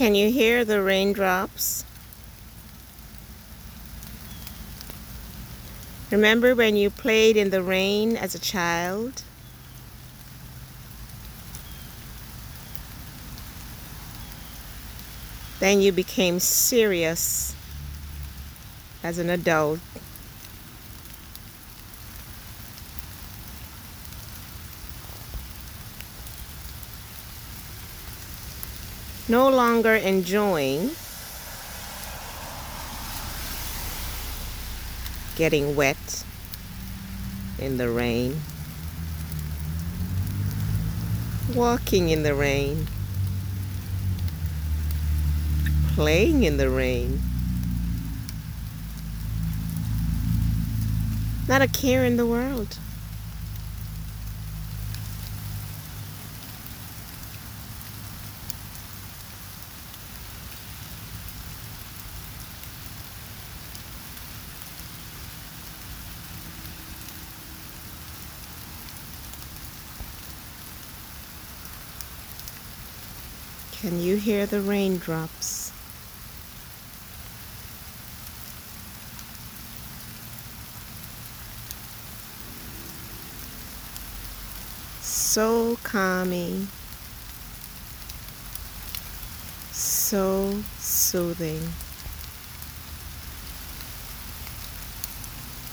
Can you hear the raindrops? Remember when you played in the rain as a child? Then you became serious as an adult. No longer enjoying getting wet in the rain, walking in the rain, playing in the rain. Not a care in the world. Can you hear the raindrops? So calming, so soothing,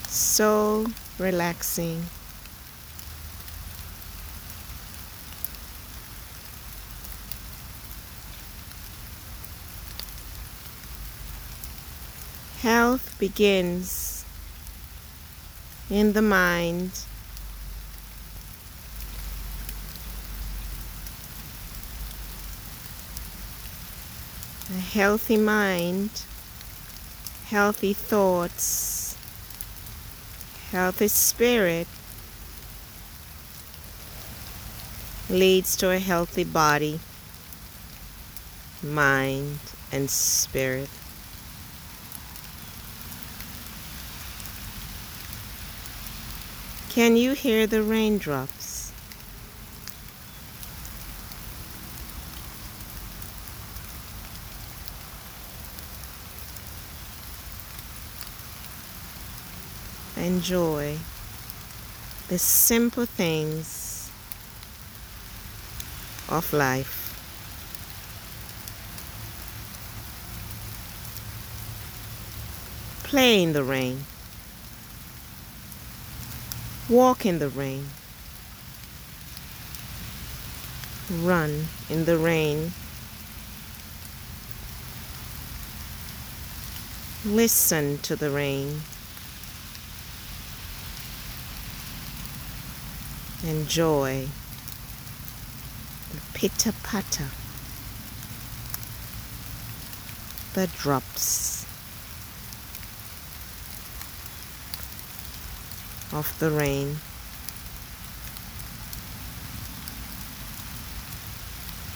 so relaxing. Health begins in the mind. A healthy mind, healthy thoughts, healthy spirit leads to a healthy body, mind, and spirit. Can you hear the raindrops? Enjoy the simple things of life. Play in the rain. Walk in the rain. Run in the rain. Listen to the rain. Enjoy the pitter patter, the drops. Of the rain.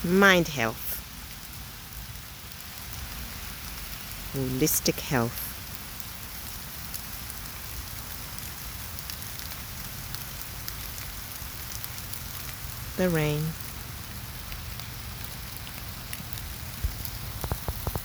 Mind health. Holistic health. The rain.